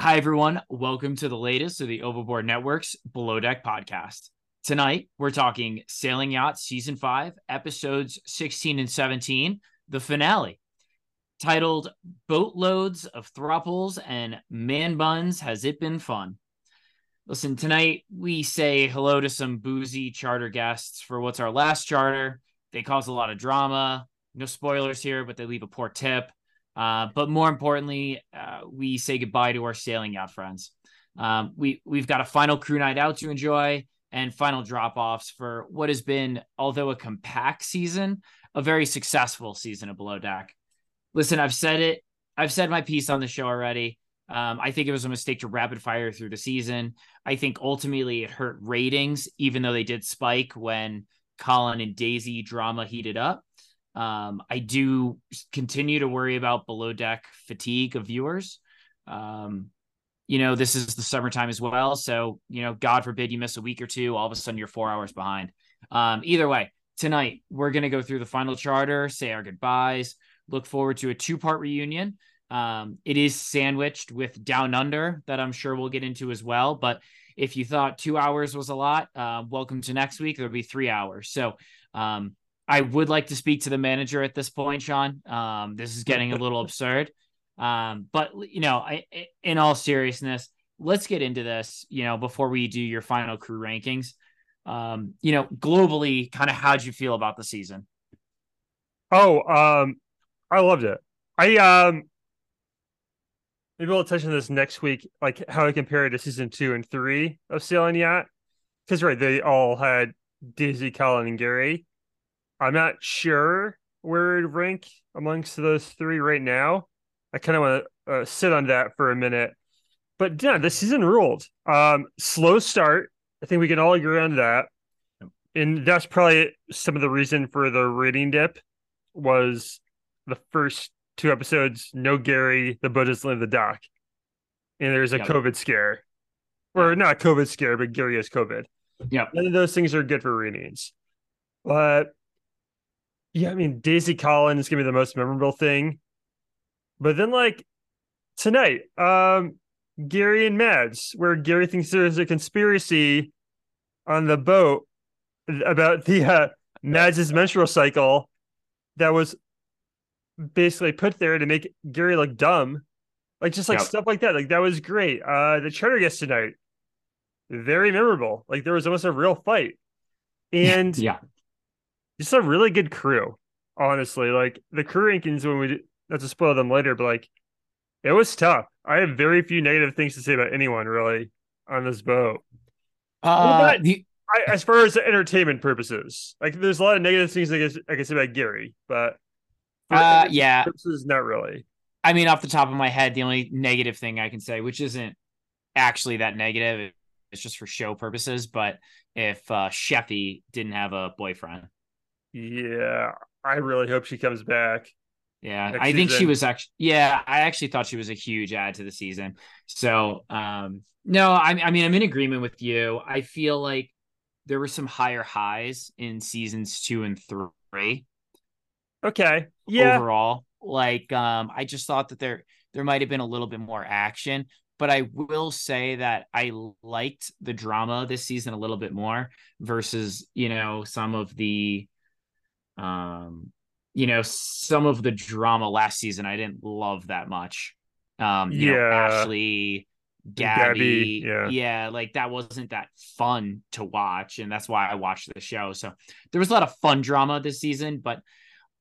Hi, everyone. Welcome to the latest of the Overboard Network's Below Deck podcast. Tonight, we're talking Sailing Yacht Season 5, episodes 16 and 17, the finale. Titled Boatloads of Thruples and Man Buns Has It Been Fun? Listen, tonight we say hello to some boozy charter guests for what's our last charter. They cause a lot of drama. No spoilers here, but they leave a poor tip. Uh, but more importantly, uh, we say goodbye to our sailing yacht friends. Um, we we've got a final crew night out to enjoy and final drop offs for what has been, although a compact season, a very successful season of Below Deck. Listen, I've said it. I've said my piece on the show already. Um, I think it was a mistake to rapid fire through the season. I think ultimately it hurt ratings, even though they did spike when Colin and Daisy drama heated up. Um, I do continue to worry about below deck fatigue of viewers. Um, you know, this is the summertime as well. So, you know, God forbid you miss a week or two, all of a sudden you're four hours behind. Um, either way, tonight we're going to go through the final charter, say our goodbyes, look forward to a two part reunion. Um, it is sandwiched with Down Under that I'm sure we'll get into as well. But if you thought two hours was a lot, uh, welcome to next week. There'll be three hours. So, um, I would like to speak to the manager at this point, Sean. Um, this is getting a little absurd. Um, but you know, I, in all seriousness, let's get into this. You know, before we do your final crew rankings, um, you know, globally, kind of how'd you feel about the season? Oh, um, I loved it. I um, maybe we'll touch on this next week, like how I compare it to season two and three of Sailing Yacht, because right, they all had Daisy, Colin, and Gary I'm not sure where it'd rank amongst those three right now. I kind of want to uh, sit on that for a minute. But yeah, the season ruled. Um, slow start. I think we can all agree on that. And that's probably some of the reason for the rating dip was the first two episodes, no Gary, the is in the dock. And there's a yep. COVID scare. Or not COVID scare, but Gary has COVID. Yeah. None of those things are good for ratings. But yeah, I mean, Daisy Colin's is gonna be the most memorable thing. But then like tonight, um, Gary and Mads, where Gary thinks there's a conspiracy on the boat about the uh Mads's menstrual cycle that was basically put there to make Gary look dumb. Like just like yep. stuff like that. Like that was great. Uh the charter guest tonight, very memorable. Like there was almost a real fight. And yeah, just a really good crew. Honestly, like the crew rankings when we not to spoil them later, but like it was tough. I have very few negative things to say about anyone really on this boat. Uh, well, the... I, as far as entertainment purposes, like there's a lot of negative things I guess I can say about Gary, but uh, yeah, purposes, not really. I mean, off the top of my head, the only negative thing I can say, which isn't actually that negative, it's just for show purposes. But if uh, Sheffy didn't have a boyfriend, yeah, I really hope she comes back. Yeah, I think she was actually. Yeah, I actually thought she was a huge add to the season. So, um, no, I, I mean, I'm in agreement with you. I feel like there were some higher highs in seasons two and three. Okay. Yeah. Overall, like, um, I just thought that there there might have been a little bit more action, but I will say that I liked the drama this season a little bit more versus you know some of the um, you know, some of the drama last season I didn't love that much. Um, you yeah. know, Ashley, Gabby, Gabby, yeah. yeah, like that wasn't that fun to watch, and that's why I watched the show. So there was a lot of fun drama this season, but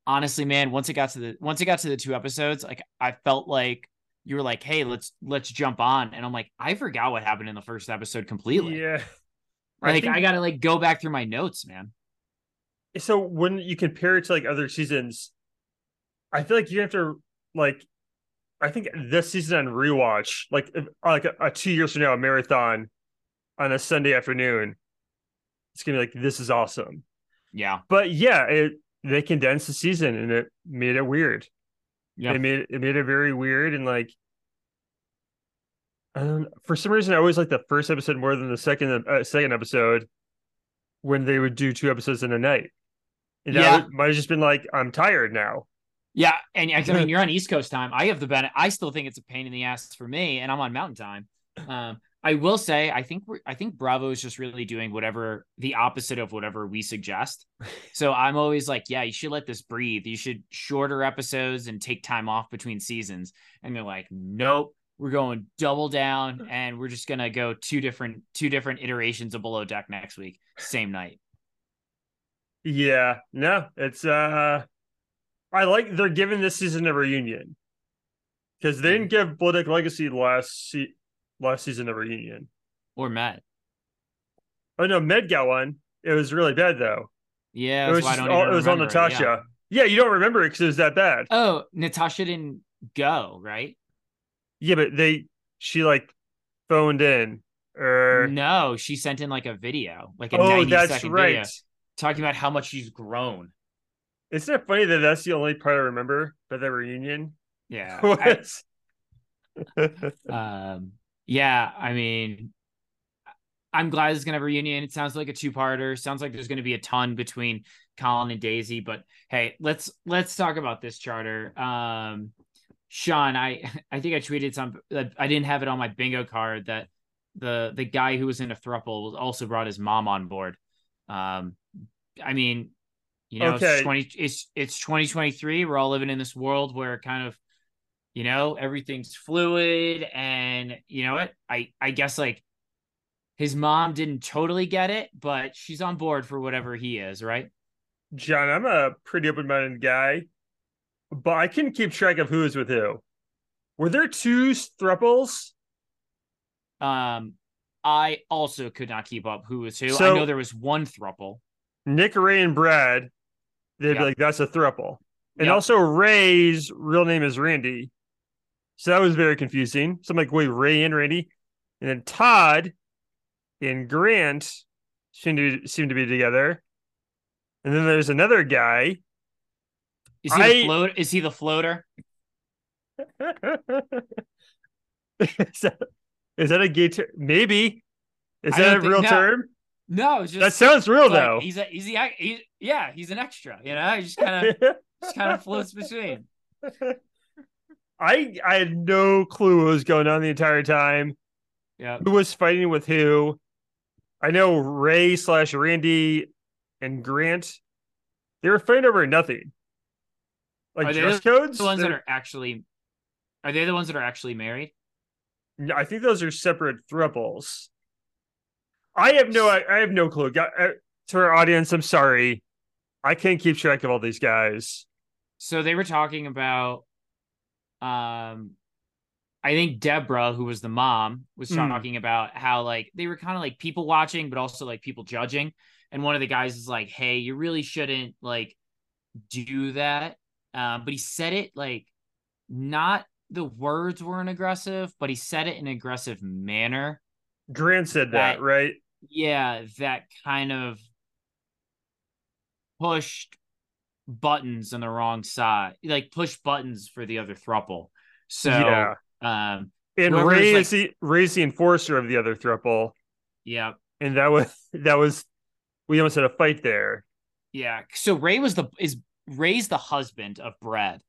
honestly, man, once it got to the once it got to the two episodes, like I felt like you were like, "Hey, let's let's jump on," and I'm like, I forgot what happened in the first episode completely. Yeah, like I, think... I gotta like go back through my notes, man so when you compare it to like other seasons, I feel like you have to like. I think this season on rewatch, like like a, a two years from now, a marathon on a Sunday afternoon, it's gonna be like this is awesome. Yeah, But yeah, it they condensed the season and it made it weird. yeah. It made it made it very weird and like. I don't, for some reason, I always like the first episode more than the second uh, second episode when they would do two episodes in a night. And Yeah. might have just been like, I'm tired now. Yeah, and I mean you're on East Coast time. I have the benefit. I still think it's a pain in the ass for me, and I'm on Mountain time. Um, I will say I think we're I think Bravo is just really doing whatever the opposite of whatever we suggest. So I'm always like, yeah, you should let this breathe. You should shorter episodes and take time off between seasons. And they're like, nope, we're going double down, and we're just gonna go two different two different iterations of Below Deck next week, same night. Yeah, no, it's uh, I like they're giving this season a reunion because they didn't give Blood Legacy last se- last season a reunion. Or Matt. Oh no, Med got one. It was really bad though. Yeah, it was why I just don't all, it was on remember yeah. Natasha. Yeah. you don't remember it because it was that bad. Oh, Natasha didn't go, right? Yeah, but they she like phoned in or No, she sent in like a video, like a oh, that's right. video, talking about how much she's grown. Isn't it funny that that's the only part I remember about the reunion? Yeah. I- um, yeah, I mean, I'm glad it's gonna have a reunion. It sounds like a two-parter. Sounds like there's gonna be a ton between Colin and Daisy. But hey, let's let's talk about this charter. Um, Sean, I I think I tweeted some. I didn't have it on my bingo card that the the guy who was in a thruple also brought his mom on board. Um, I mean, you know, Okay. it's twenty. It's it's 2023. We're all living in this world where kind of, you know, everything's fluid, and you know what? I I guess like his mom didn't totally get it, but she's on board for whatever he is, right? John, I'm a pretty open-minded guy, but I can't keep track of who's with who. Were there two thruples? Um, I also could not keep up who was who. I know there was one thruple. Nick, Ray, and Brad. They'd be like, "That's a thruple," and also Ray's real name is Randy, so that was very confusing. So I'm like, "Wait, Ray and Randy," and then Todd and Grant seem to seem to be together, and then there's another guy. Is he I- the float? Is he the floater? is, that, is that a gay term? Maybe. Is that a don't think- real no. term? No, it's just That sounds real like, though. he's a he's the he, yeah he's an extra. You know, he just kind of just kind of floats between. I I had no clue what was going on the entire time. Yeah, Who was fighting with who? I know Ray slash Randy and Grant. They were fighting over nothing. Like Are they dress codes. the ones that They're- are actually are they the ones that are actually married? No, I think those are separate thruples. I have no I, I have no clue. Got, uh, to our audience, I'm sorry. I can't keep track of all these guys. So they were talking about, um, I think Deborah, who was the mom, was Hmm. talking about how like they were kind of like people watching, but also like people judging. And one of the guys is like, "Hey, you really shouldn't like do that." Um, but he said it like not the words weren't aggressive, but he said it in an aggressive manner. Grant said that, That- right? Yeah, that kind of pushed buttons on the wrong side, like push buttons for the other thruple. So, yeah. um, And Ray is, is the Ray's the enforcer of the other thruple. yeah, And that was that was we almost had a fight there. yeah. So Ray was the is Ray's the husband of Brad,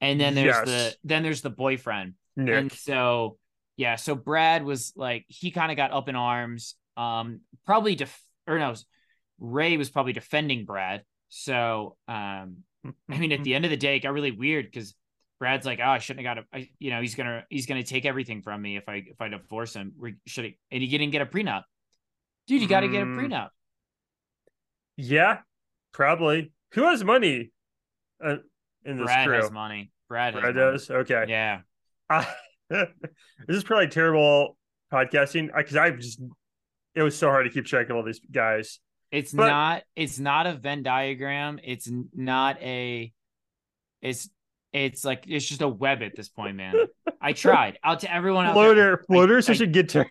and then there's Yes. the then there's the boyfriend, Nick. and so yeah, so Brad was like he kind of got up in arms, um, probably def or no, Ray was probably defending Brad. So, um, I mean, at the end of the day, it got really weird because Brad's like, "Oh, I shouldn't have got a, I, you know, he's gonna, he's gonna take everything from me if I, if I divorce him. We should, have, and he didn't get a prenup, dude. You got to get a Mm. prenup. yeah, probably. Who has money uh, in this Brad crew? has money. Brad, has Brad money. does. Okay. Yeah, I- this is probably terrible podcasting because I've just it was so hard to keep track of all these guys. it's But- not, it's not a Venn diagram. It's not a, It's it's like it's just a web at this point, man. I tried out to everyone out Floater, there. floater, I- such a good term.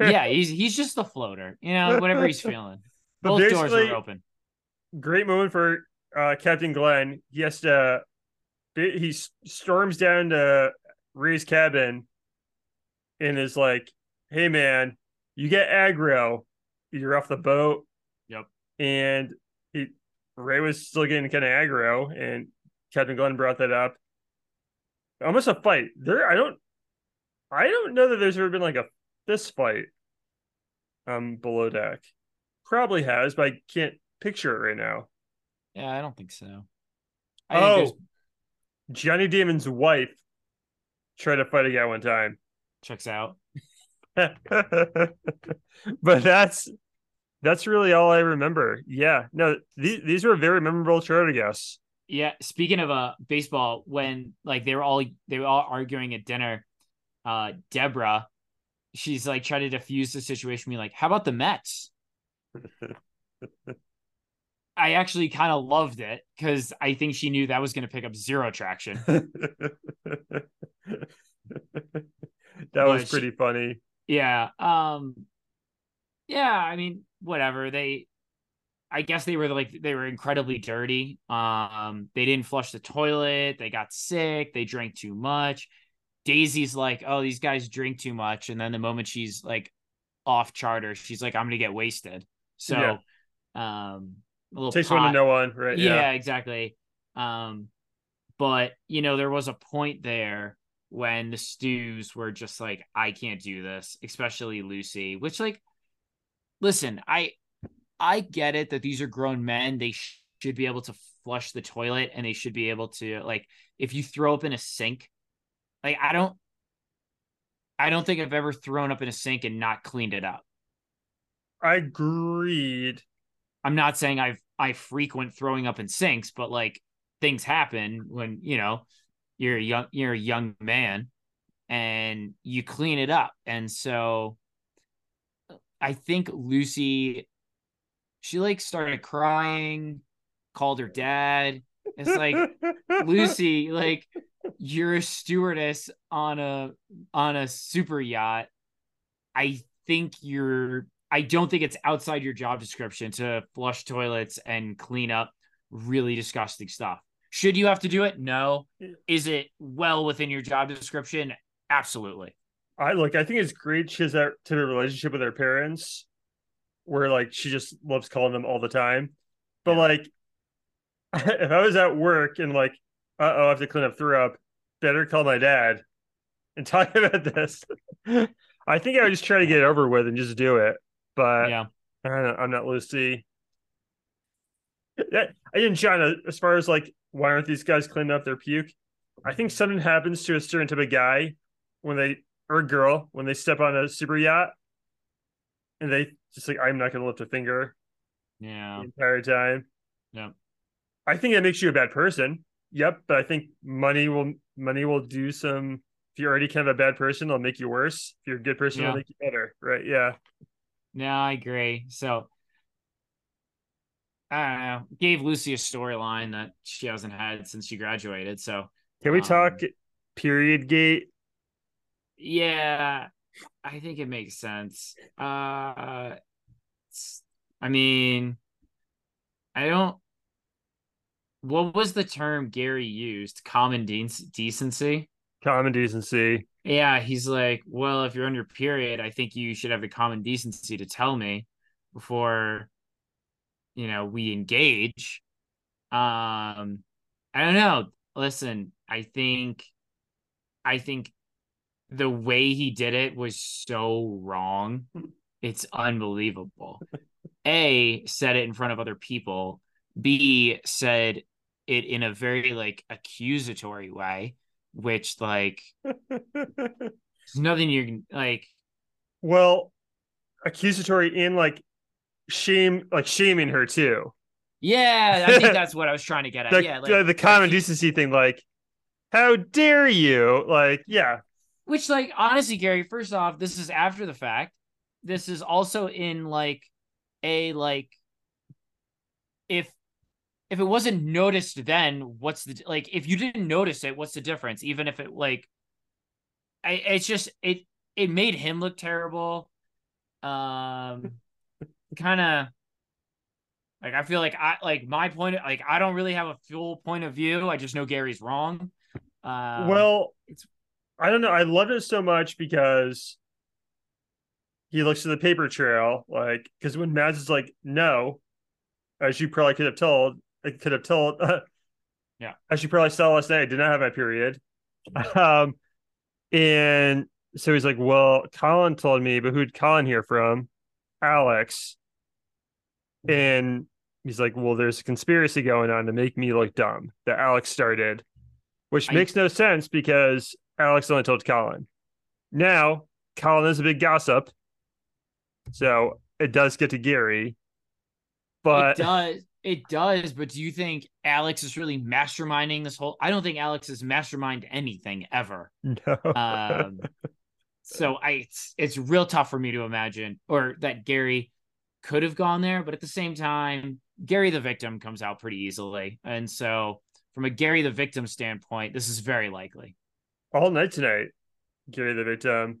yeah, he's he's just the floater. You know, whatever he's feeling. But Both doors are open. great moment for uh, Captain Glenn. He has to, he storms down to Ray's cabin and is like, "Hey man, you get aggro, you're off the boat." Yep. And he Ray was still getting kind of aggro, and Captain Glenn brought that up. Almost a fight. There, I don't, I don't know that there's ever been like a fist fight, um, below deck. Probably has, but I can't picture it right now. Yeah, I don't think so. I think Oh, Johnny Damon's wife tried to fight a guy one time, checks out. but that's that's really all I remember. Yeah, no, these these were very memorable charter guests. Yeah, speaking of uh baseball, when like they were all they were all arguing at dinner, uh Deborah, she's like trying to diffuse the situation, be like, "How about the Mets?" I actually kind of loved it because I think she knew that was going to pick up zero traction. that was But she- pretty funny. Yeah. Um yeah, I mean, whatever. They I guess they were like they were incredibly dirty. Um they didn't flush the toilet, they got sick, they drank too much. Daisy's like, "Oh, these guys drink too much." And then the moment she's like off charter, she's like, "I'm going to get wasted." So um a little Takes one to pot- know one, right? Yeah, yeah, exactly. Um, but you know, there was a point there when the stews were just like, I can't do this, especially Lucy, which like listen, I I get it that these are grown men. They sh- should be able to flush the toilet and they should be able to like if you throw up in a sink, like I don't I don't think I've ever thrown up in a sink and not cleaned it up. I agreed. I'm not saying I've I frequent throwing up in sinks, but like things happen when you know you're a young you're a young man and you clean it up. And so I think Lucy she like started crying, called her dad. It's like Lucy, like you're a stewardess on a on a super yacht. I think you're I don't think it's outside your job description to flush toilets and clean up really disgusting stuff. Should you have to do it? No. Is it well within your job description? Absolutely. I look, I think it's great she has that type of relationship with her parents where like she just loves calling them all the time. But Yeah. like if I was at work and like, uh oh, I have to clean up throw up, better call my dad and talk about this. I think I would just try to get it over with and just do it. But yeah. I don't know, I'm not Lucy. That I didn't John as far as like why aren't these guys cleaning up their puke? I think something happens to a certain type of guy when they or girl when they step on a super yacht and they just like I'm not gonna lift a finger Yeah. the entire time. Yeah. I think that makes you a bad person. Yep, but I think money will money will do some if you're already kind of a bad person, it'll make you worse. If you're a good person, Yeah. it'll make you better. Right. Yeah. No, I agree. So I don't know. Gave Lucy a storyline that she hasn't had since she graduated. So Can we Um, talk period gate? Yeah, I think it makes sense. Uh, I mean, I don't. What was the term Gary used? Common de- decency. Common decency. Yeah, he's like, well, if you're on your period, I think you should have the common decency to tell me before, you know, we engage. Um, I don't know. Listen, I think, I think the way he did it was so wrong. It's unbelievable. A said it in front of other people. B said it in a very like accusatory way, which like there's nothing you can like well, accusatory in like shame, like shaming her too. yeah i think that's what i was trying to get at The, yeah the, like, the common he- decency thing, like, how dare you? Like, yeah, which like honestly gary first off this is after the fact this is also in like a like if if it wasn't noticed then, what's the like if you didn't notice it, what's the difference? Even if it like I it's just it it made him look terrible. Um kind of like I feel like I like my point like I don't really have a full point of view. I just know Gary's wrong. Um, well, it's I don't know. I loved it so much because he looks at the paper trail, like because when Mads is like, no, as you probably could have told, it could have told, yeah, as you probably saw last night, I did not have my period. Um, and so he's like, well, Colin told me, but who'd Colin hear from? Alex. And he's like, well, there's a conspiracy going on to make me look dumb that Alex started, which I- makes no sense because Alex only told Colin. Now, Colin is a big gossip. So it does get to Gary. But it does. It does, but do you think Alex is really masterminding this whole? I don't think Alex has mastermind anything ever. no. Um, so I, it's it's real tough for me to imagine, or that Gary could have gone there, but at the same time, Gary the victim comes out pretty easily, and so from a Gary the victim standpoint, this is very likely. all night tonight, Gary the victim.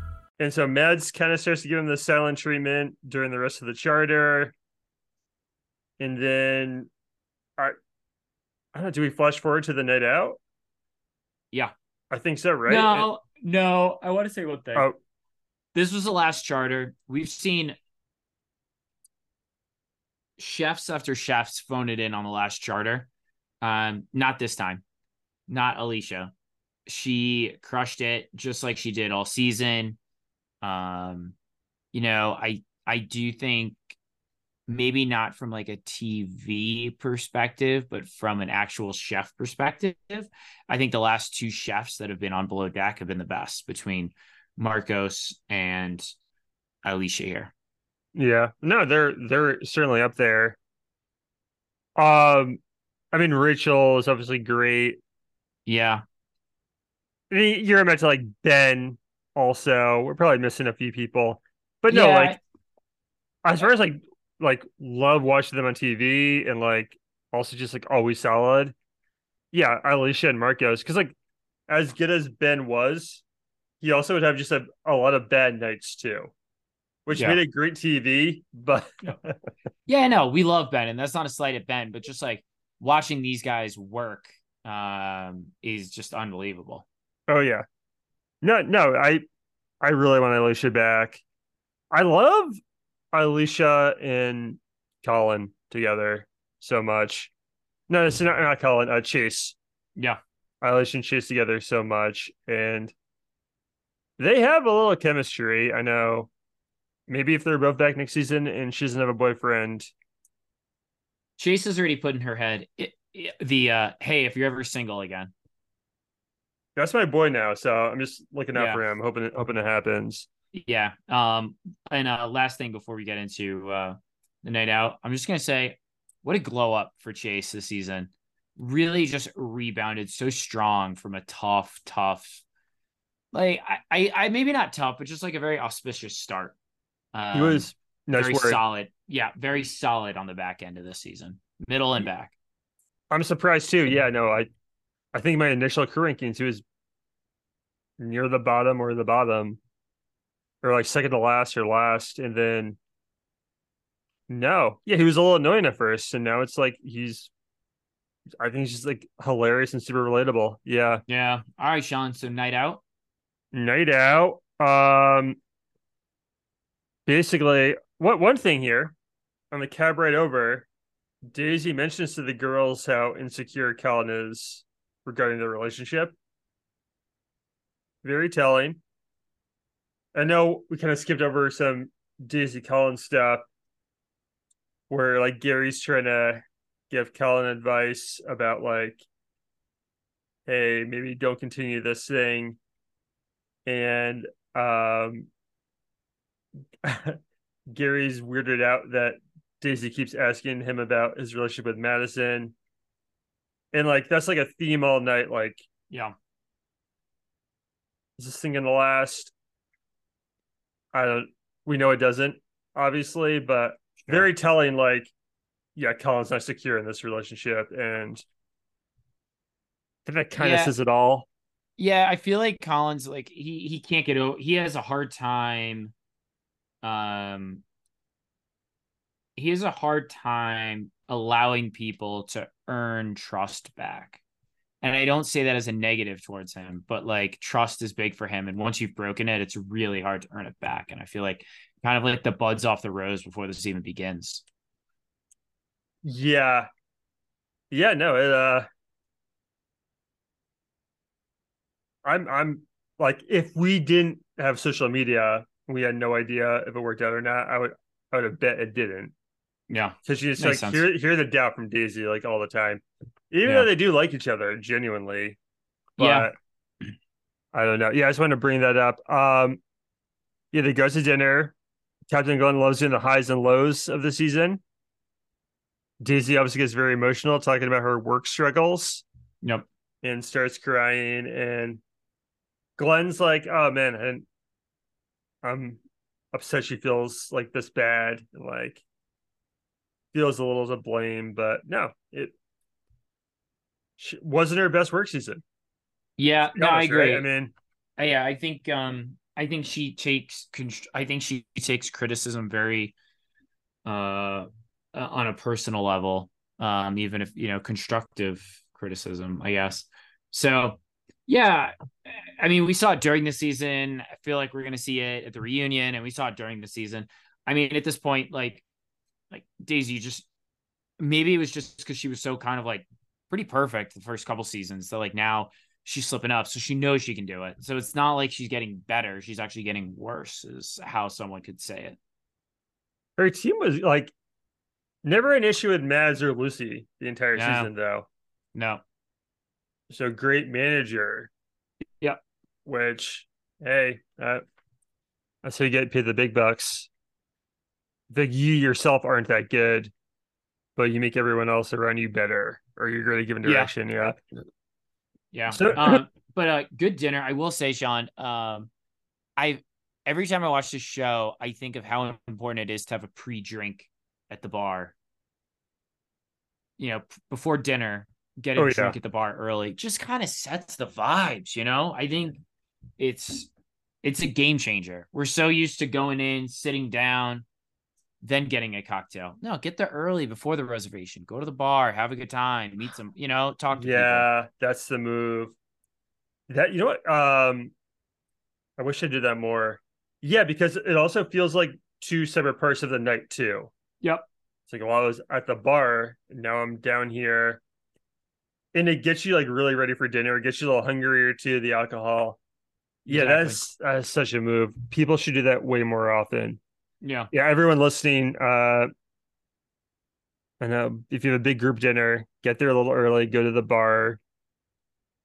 And so Mads kind of starts to give him the silent treatment during the rest of the charter. And then I I don't know, do we flash forward to the night out? Yeah. I think so, right? No, no. I want to say one thing. Oh, this was the last charter. We've seen chefs after chefs phone it in on the last charter. Um, not this time, not Alicia. She crushed it just like she did all season. Um, you know, I I do think maybe not from like a TV perspective, but from an actual chef perspective, I think the last two chefs that have been on Below Deck have been the best between Marcos and Alicia here. yeah. No, they're they're certainly up there. Um I mean Rachel is obviously great. Yeah. I mean, you're meant to like Ben also. We're probably missing a few people. But no, Yeah. like as far as like like love watching them on TV and like also just like always solid. Yeah, Alicia and Marcos. Because like as good as Ben was, he also would have just a, a lot of bad nights too. Which Yeah. made it great TV, but Yeah, no, we love Ben, and that's not a slight at Ben, but just like watching these guys work um is just unbelievable. oh yeah. No, no, I I really want Alicia back. I love Alicia and Colin together so much. No, it's not, not Colin, uh, Chase. Yeah. Alicia and Chase together so much. And they have a little chemistry. I know. Maybe if they're both back next season and she doesn't have a boyfriend. Chase has already put in her head it, it- the uh hey, if you're ever single again. That's my boy now, so I'm just looking out Yeah. for him, hoping hoping it happens. Yeah. Um and uh last thing before we get into uh the night out, I'm just gonna say what a glow up for Chase this season. Really just rebounded so strong from a tough, tough like I, I, I maybe not tough, but just like a very auspicious start. Um, He was nice very word. solid. Yeah, very solid on the back end of this season, middle and back. I'm surprised too. Yeah, no, I I think my initial rankings he was near the bottom or the bottom. Or like second to last or last. And then no. Yeah, he was a little annoying at first. And now it's like he's I think he's just like hilarious and super relatable. Yeah. Yeah. All right, Sean. So night out. Night out. Um basically what one thing here on the cab ride over, Daisy mentions to the girls how insecure Colin is regarding their relationship. Very telling. I know we kind of skipped over some Daisy Colin's stuff where like Gary's trying to give Colin advice about like, hey, maybe don't continue this thing. And um Gary's weirded out that Daisy keeps asking him about his relationship with Madison. And like that's like a theme all night. Like, Yeah. Is this thing gonna last? I don't we know it doesn't, obviously, but Sure. very telling, like, yeah, Colin's not secure in this relationship, and I think that kind of Yeah. says it all. Yeah, I feel like Collins like he he can't get over he has a hard time um he has a hard time allowing people to earn trust back. And I don't say that as a negative towards him, but like trust is big for him and once you've broken it, it's really hard to earn it back and I feel like kind of like the buds off the rose before this even begins. Yeah. Yeah, no, it uh I'm I'm like if we didn't have social media, we had no idea if it worked out or not. I would I would have bet it didn't. Yeah. Because Makes like sense. hear hear the doubt from Daisy like all the time. Even Yeah. though they do like each other genuinely. But Yeah. I don't know. Yeah, I just want to bring that up. Um yeah, they go to dinner. Captain Glenn loves doing the highs and lows of the season. Daisy obviously gets very emotional talking about her work struggles Yep. and starts crying. And Glenn's like, "Oh man, and I'm upset she feels like this bad, like feels a little to blame." But no, it wasn't her best work season. Yeah, no, I honest, right? agree. I mean, Uh, yeah, I think um I think she takes I think she takes criticism very uh uh, on a personal level um even if you know constructive criticism I guess. So yeah, I mean we saw it during the season. I feel like we're going to see it at the reunion and we saw it during the season. I mean at this point like like Daisy just maybe it was just cuz she was so kind of like pretty perfect the first couple seasons that like now she's slipping up, so she knows she can do it. So it's not like she's getting better; she's actually getting worse, is how someone could say it. her team was like never an issue with Mads or Lucy the entire No. season, though. No, So great manager. Yep. Which, hey, uh, that's how you get paid the big bucks. The you yourself aren't that good, but you make everyone else around you better, or you're really given Yeah. direction. Yeah. yeah. So- um, but uh, good dinner. I will say, Sean. Um, I every time I watch this show, I think of how important it is to have a pre-drink at the bar. You know, before dinner, get a Oh, yeah. drink at the bar early. Just kind of sets the vibes. You know, I think it's it's a game changer. We're so used to going in, sitting down, then getting a cocktail. No, get there early before the reservation. Go to the bar, have a good time, meet some, you know, talk to people. Yeah, that's the move. That you know what? Um, I wish I did that more. Yeah, because it also feels like two separate parts of the night too. Yep. It's like, well, I was at the bar, and now I'm down here, and it gets you like really ready for dinner. It gets you a little hungrier too. The alcohol. Yeah, Exactly. that's that's such a move. People should do that way more often. Yeah. Yeah, everyone listening. Uh, I know if you have a big group dinner, get there a little early, go to the bar,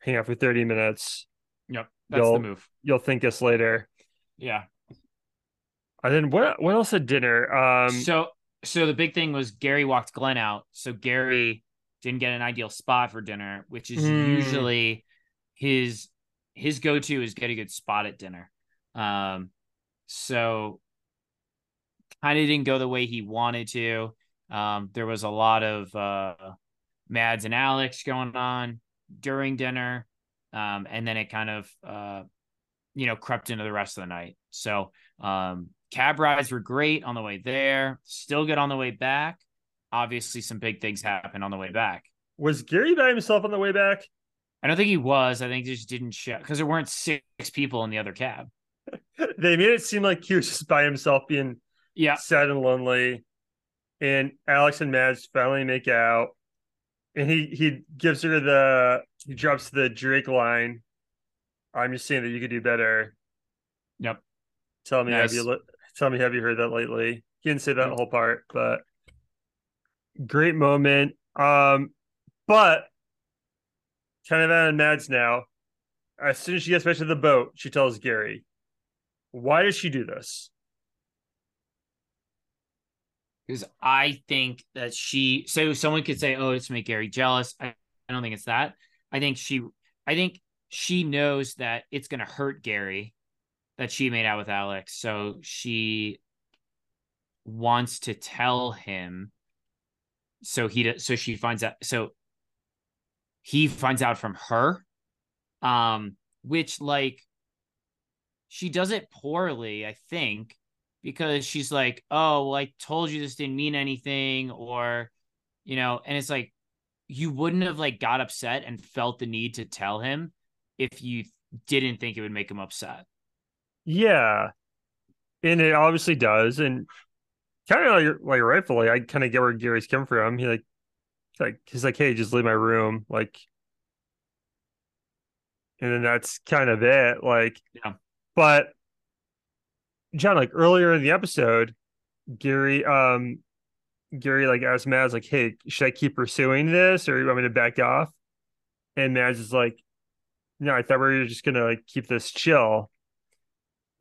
hang out for 30 minutes. Yep. That's You'll- the move. You'll thank us later. Yeah. And then what what else at dinner? Um so so the big thing was Gary walked Glenn out. So Gary didn't get an ideal spot for dinner, which is Hmm. usually his his go-to is get a good spot at dinner. Um so kind of didn't go the way he wanted to. Um there was a lot of uh Mads and Alex going on during dinner. Um and then it kind of uh you know crept into the rest of the night. So um cab rides were great on the way there, still good on the way back. Obviously, some big things happened on the way back. was Gary by himself on the way back? I don't think he was. I think they just didn't show because there weren't six people in the other cab. They made it seem like he was just by himself being Yeah, sad and lonely. And Alex and Mads finally make out. And he he gives her the he drops the Drake line. I'm just saying that you could do better. Yep. Tell me Nice. have you tell me have you heard that lately? He didn't say that Yep. whole part, but great moment. Um, but kind of out of Mads now. As soon as she gets back to the boat, she tells Gary, "Why does she do this?" Because I think that she so someone could say, "Oh, it's to make Gary jealous." I, I don't think it's that. I think she, I think she knows that it's going to hurt Gary that she made out with Alex, so she wants to tell him. So he, so she finds out. So he finds out from her, um, which like she does it poorly, I think because she's like, "Oh, well, I told you this didn't mean anything," or you know, and it's like you wouldn't have like got upset and felt the need to tell him if you didn't think it would make him upset. Yeah, and it obviously does, and kind of like, like rightfully, I kind of get where Gary's come from. He like, like he's like, "Hey, just leave my room," like, and then that's kind of it. Like, yeah, but John, like earlier in the episode, Gary, um, Gary like asked Mads, like, "Hey, should I keep pursuing this, or you want me to back off?" And Mads is like, "No, I thought we were just gonna like keep this chill."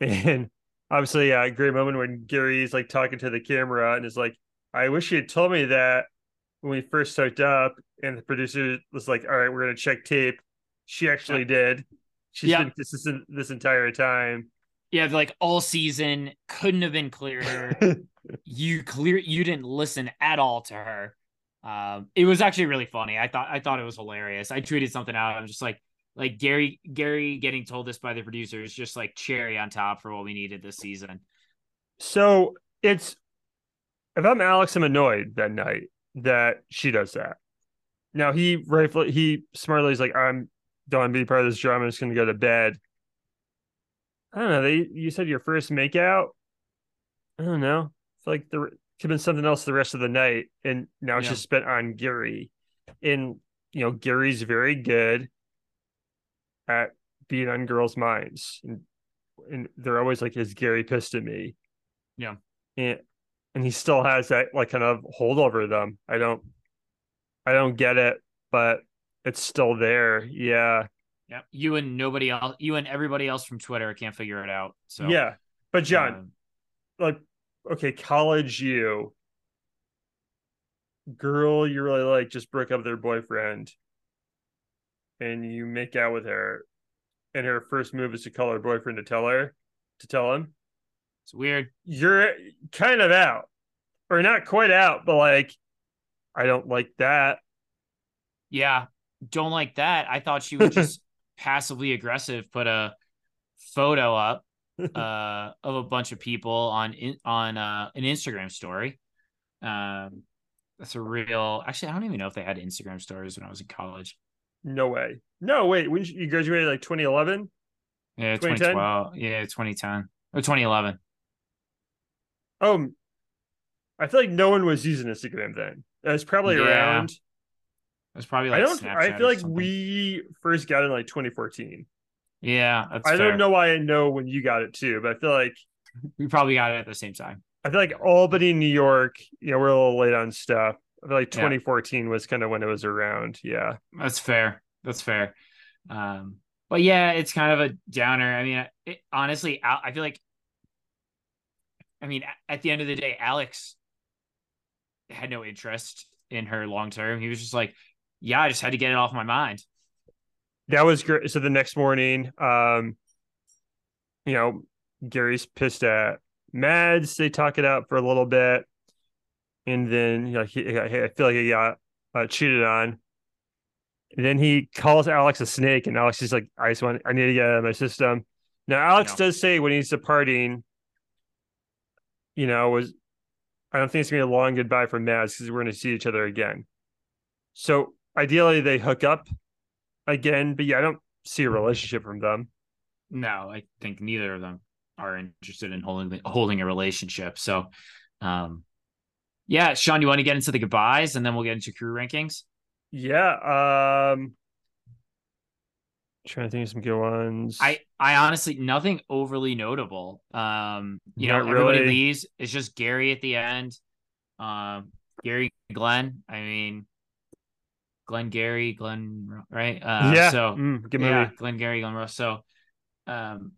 And obviously, a uh, great moment when Gary's like talking to the camera and is like, "I wish you had told me that when we first hooked up." And the producer was like, "All right, we're gonna check tape." She actually yeah. did. She's yeah. been consistent this entire time yeah, like all season couldn't have been clearer. you clear you didn't listen at all to her. Um, it was actually really funny. I thought I thought it was hilarious. I tweeted something out. I'm just like like Gary Gary getting told this by the producers just like cherry on top for what we needed this season. So it's if I'm Alex, I'm annoyed that night that she does that. Now he rightfully he smartly is like, I'm don't want to be part of this drama, I'm just gonna go to bed. I don't know. They you said your first makeout. I don't know. It's like there could have been something else the rest of the night, and now it's yeah. just spent on Gary. And you know, Gary's very good at being on girls' minds, and and they're always like, "Is Gary pissed at me?" Yeah, and and he still has that like kind of hold over them. I don't, I don't get it, but it's still there. Yeah, yeah, you and nobody else, you and everybody else from Twitter can't figure it out. So yeah, but John, um, like, okay, college you, girl, you really like just broke up with their boyfriend, and you make out with her, and her first move is to call her boyfriend to tell her, to tell him. It's weird. You're kind of out, or not quite out, but like, I don't like that. Yeah, don't like that. I thought she would just passively aggressive put a photo up uh, of a bunch of people on in, on uh, an Instagram story. Um, that's a real. Actually, I don't even know if they had Instagram stories when I was in college. No way. No wait. When you graduated, like 2011. Yeah, 2012. Yeah, 2010 or 2011. Oh, I feel like no one was using Instagram then. It was probably yeah. around it was probably like I don't. Snapchat I feel like we first got it in like 2014. Yeah, I fair. don't know why I know when you got it too, but I feel like we probably got it at the same time. I feel like Albany, New York. You know, we're a little late on stuff. I feel like 2014 yeah. was kind of when it was around. Yeah, that's fair. That's fair. Um, but yeah, it's kind of a downer. I mean, it, honestly, I feel like. I mean, at the end of the day, Alex had no interest in her long term. He was just like, yeah, I just had to get it off my mind. That was great. So the next morning, um, you know, Gary's pissed at Mads. They talk it out for a little bit, and then you know, he, I feel like he got uh, cheated on. And then he calls Alex a snake, and Alex is like, "I just want, I need to get out of my system." Now, Alex no. does say when he's departing, you know, was I don't think it's gonna be a long goodbye for Mads because we're gonna see each other again. So ideally they hook up again, but yeah, I don't see a relationship from them. No, I think neither of them are interested in holding holding a relationship. So, um, yeah, Sean, you want to get into the goodbyes and then we'll get into crew rankings. Yeah. Um, trying to think of some good ones. I I honestly nothing overly notable. Um, you Not know, everybody really. leaves. It's just Gary at the end. Um, Gary Glenn. I mean, Glenn Gary, Glenn, right? Uh, yeah. So Mm, good movie. yeah, Glenn Gary, Glenn Rose. So, um,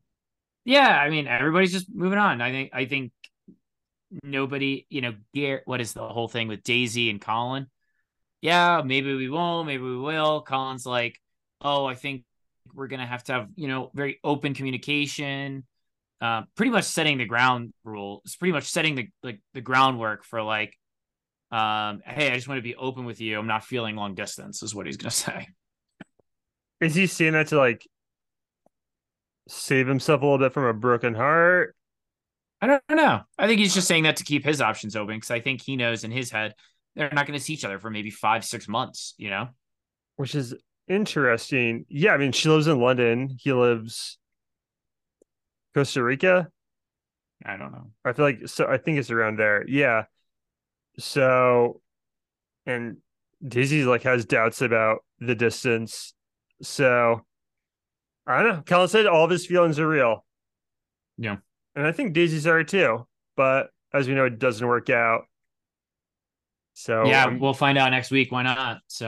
yeah, I mean, everybody's just moving on. I think, I think nobody, you know, Gar- what is the whole thing with Daisy and Colin? Yeah, maybe we won't, maybe we will. Colin's like, oh, I think we're gonna have to have, you know, very open communication. Uh, pretty much setting the ground rule. It's pretty much setting the like the groundwork for like, um, hey, I just want to be open with you. I'm not feeling long distance, is what he's gonna say. Is he saying that to like save himself a little bit from a broken heart? I don't know. I think he's just saying that to keep his options open because I think he knows in his head they're not going to see each other for maybe five, six months. You know? Which is interesting. Yeah, I mean, she lives in London. He lives Costa Rica. I don't know. I feel like so. I think it's around there. Yeah. So, and Daisy like has doubts about the distance. So, I don't know. Colin said all of his feelings are real. Yeah. And I think Daisy's are too. But as we know, it doesn't work out. So yeah, I'm- we'll find out next week. Why not? So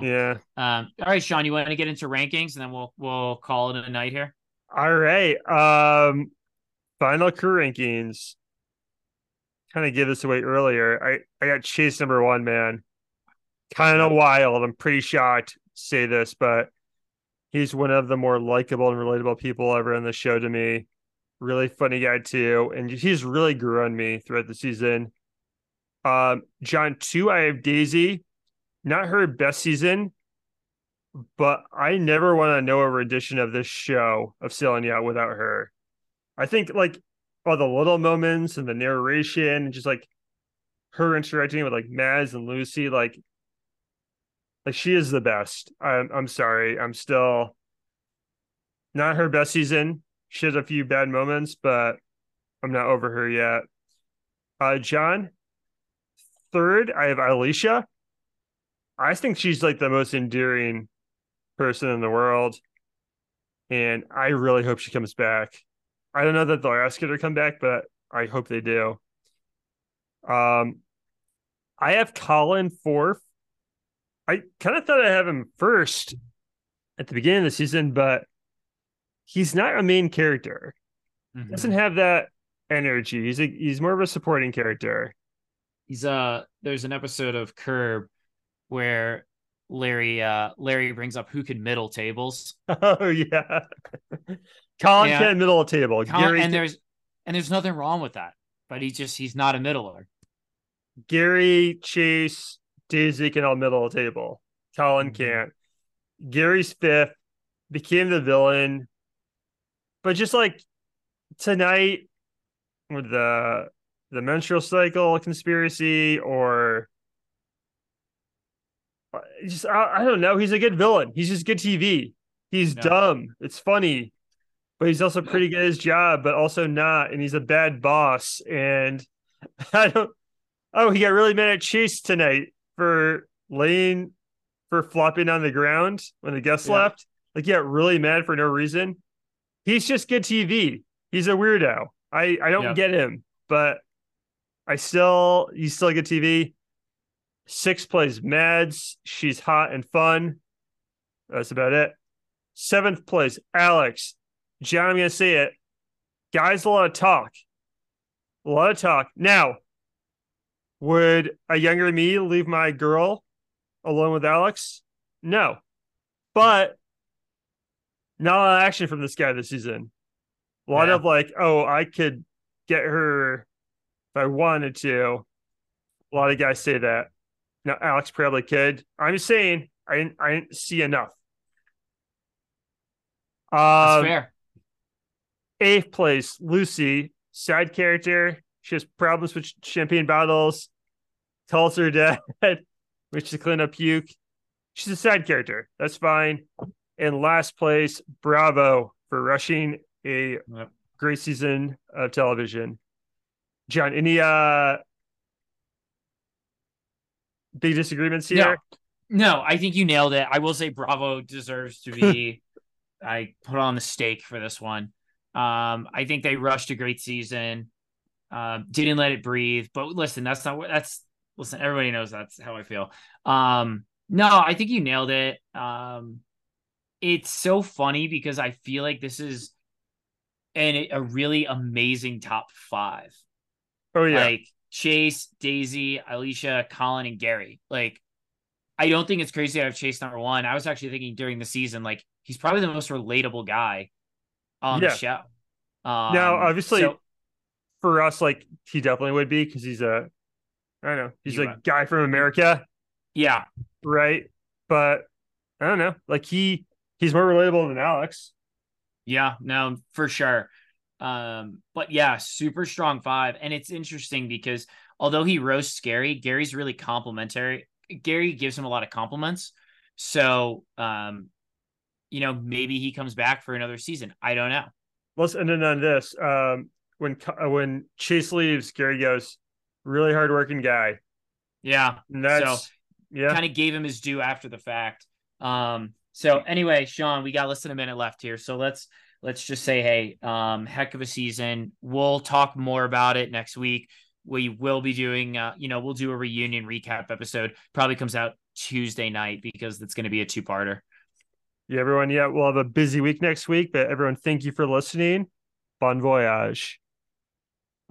Yeah. um, all right, Sean, you want to get into rankings and then we'll we'll call it a night here. All right. Um final crew rankings. Kind of give this away earlier. I I got Chase number one, man. Kind of wild. I'm pretty shocked to say this, but he's one of the more likable and relatable people ever on the show to me. Really funny guy too, and he's really grew on me throughout the season. Um, John two, I have Daisy. Not her best season, but I never want to know a rendition of this show of Sailing Yacht without her. I think like all the little moments and the narration and just like her interacting with like Mads and Lucy, like like she is the best. I'm I'm sorry. I'm still not her best season. She has a few bad moments, but I'm not over her yet. Uh John, third, I have Alicia. I think she's like the most endearing person in the world. And I really hope she comes back. I don't know that they'll ask her to come back, but I hope they do. Um I have Colin fourth. I kind of thought I have him first at the beginning of the season, but he's not a main character. Mhm. Doesn't have that energy. He's a, he's more of a supporting character. He's uh there's an episode of Curb where Larry uh Larry brings up who can middle tables. Oh yeah. Colin Yeah. can middle the table. Gary and there's and there's nothing wrong with that. But he just he's not a middler. Gary, Chase, Daisy can all middle the table. Colin Mhm. can't. Gary's fifth, became the villain. But just like tonight with the the menstrual cycle conspiracy or just I, I don't know. He's a good villain. He's just good TV. He's Yeah. dumb. It's funny. But he's also pretty good at his job, but also not. And he's a bad boss. And I don't Oh, he got really mad at Chase tonight for laying for flopping on the ground when the guests Yeah. left. Like, he got really mad for no reason. He's just good TV. He's a weirdo. I I don't Yeah. get him, but I still he's still good TV. Six plays Mads. She's hot and fun. That's about it. Seventh place, Alex. John, I'm gonna say it. Guys, a lot of talk. A lot of talk. Now, would a younger me leave my girl alone with Alex? No. But not a lot of action from this guy this season. A lot Yeah. of like, oh, I could get her if I wanted to. A lot of guys say that. Now, Alex probably could. I'm just saying, I didn't, I didn't see enough. That's Um, fair. eighth place, Lucy, side character. She has problems with champagne bottles, tells her dad, which to clean up puke. she's a side character. That's fine. And last place, bravo for rushing a Yep. great season of television. John, any uh big disagreements here? No, I think you nailed it. I will say Bravo deserves to be I put on the stake for this one. Um, I think they rushed a great season. Um, didn't let it breathe. But listen, that's not what that's listen, everybody knows that's how I feel. Um, no, I think you nailed it. Um, it's so funny because I feel like this is an, a really amazing top five Oh yeah. like Chase, Daisy, Alicia, Colin, and Gary. Like, I don't think it's crazy to have Chase number one. I was actually thinking during the season, like he's probably the most relatable guy on Yeah. the show. Um, now, obviously, so- for us, like he definitely would be because he's a, I don't know, he's a guy from America, yeah, right? But I don't know, like he he's more relatable than Alex. yeah, no, for sure. Um, but yeah, super strong five, and it's interesting because although he roasts Gary, Gary's really complimentary. Gary gives him a lot of compliments, so um, you know, maybe he comes back for another season. I don't know. Let's end it on this. Um, when uh, when Chase leaves, Gary goes, really hardworking guy. Yeah, And that's yeah. kind of gave him his due after the fact. Um, so anyway, Sean, we got less than a minute left here. So let's let's just say, hey, um, heck of a season. We'll talk more about it next week. We will be doing uh, you know, we'll do a reunion recap episode. Probably comes out Tuesday night because it's gonna be a two-parter. Yeah, everyone. Yeah, we'll have a busy week next week, but everyone, thank you for listening. Bon voyage.